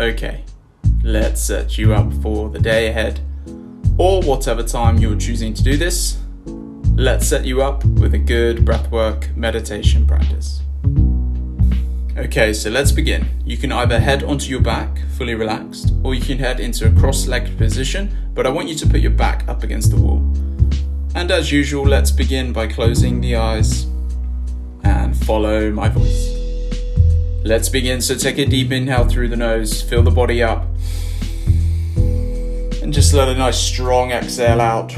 Okay, let's set you up for the day ahead, or whatever time you're choosing to do this. Let's set you up with a good breathwork meditation practice. Okay, so let's begin. You can either head onto your back, fully relaxed, or you can head into a cross legged position, but I want you to put your back up against the wall. And as usual, let's begin by closing the eyes and follow my voice. Let's begin. So take a deep inhale through the nose, fill the body up, and just let a nice strong exhale out.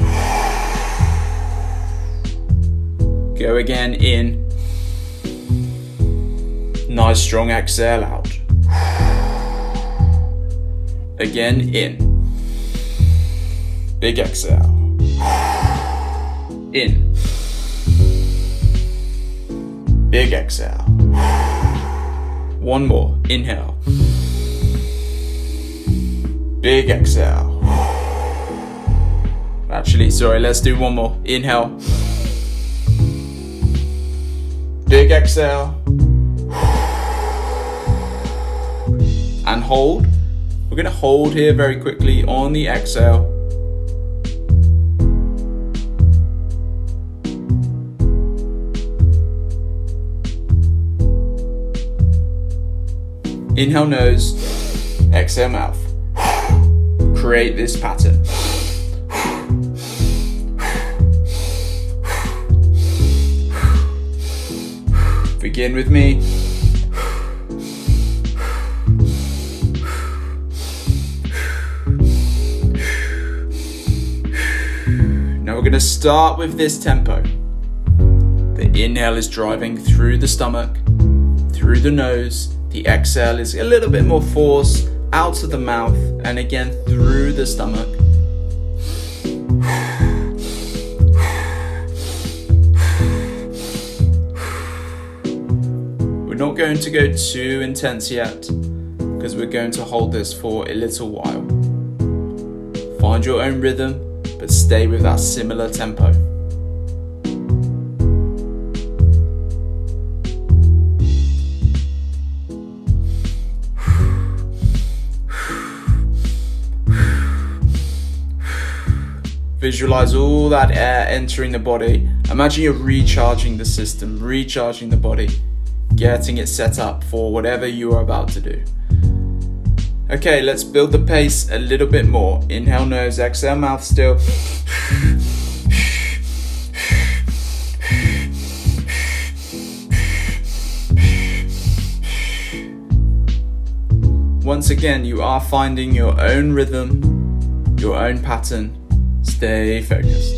Go again in. Nice strong exhale out. Again in. Big exhale. In. Big exhale. One more. Inhale. Big exhale. Actually, sorry, let's do one more. Inhale. Big exhale. And hold. We're going to hold here very quickly on the exhale. Inhale nose, exhale mouth. Create this pattern. Begin with me. Now we're going to start with this tempo. The inhale is driving through the stomach, through the nose, the exhale is a little bit more force out of the mouth and again through the stomach. We're not going to go too intense yet because we're going to hold this for a little while. Find your own rhythm, but stay with that similar tempo. Visualize all that air entering the body. Imagine you're recharging the system, recharging the body, getting it set up for whatever you are about to do. Okay, let's build the pace a little bit more. Inhale, nose, exhale, mouth still. Once again, you are finding your own rhythm, your own pattern, Stay focused.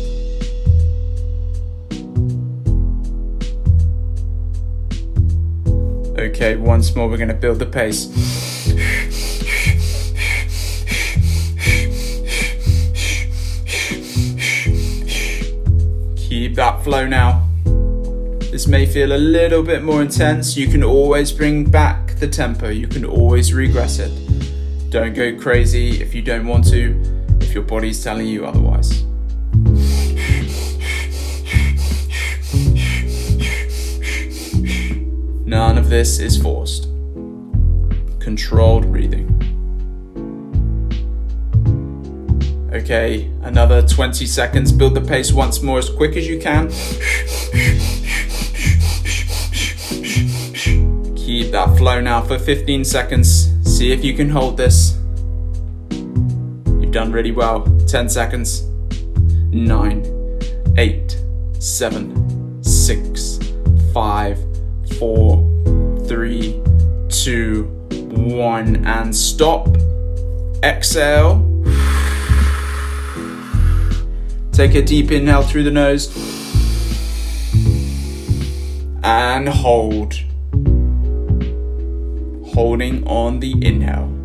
Okay, once more, we're going to build the pace. Keep that flow now. This may feel a little bit more intense. You can always bring back the tempo, you can always regress it. Don't go crazy if you don't want to if your body's telling you otherwise. None of this is forced. Controlled breathing. Okay, another 20 seconds. Build the pace once more as quick as you can. Keep that flow now for 15 seconds. See if you can hold this. You've done really well. 10 seconds. 9, 8, 7, 6, 5, 4, 3, 2, 1, and stop. Exhale. Take a deep inhale through the nose. And hold. Holding on the inhale.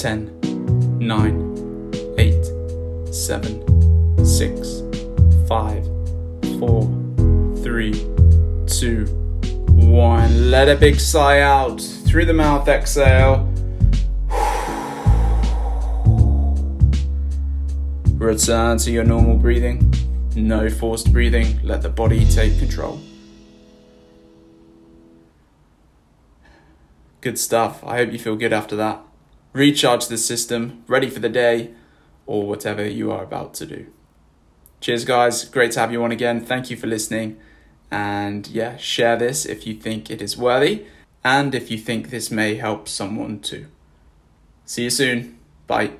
10, 9, 8, 7, 6, five, four, three, two, one. Let a big sigh out through the mouth, exhale. Return to your normal breathing. No forced breathing. Let the body take control. Good stuff. I hope you feel good after that. Recharge the system, ready for the day, or whatever you are about to do. Cheers, guys. Great to have you on again. Thank you for listening. And yeah, share this if you think it is worthy and if you think this may help someone too. See you soon. Bye.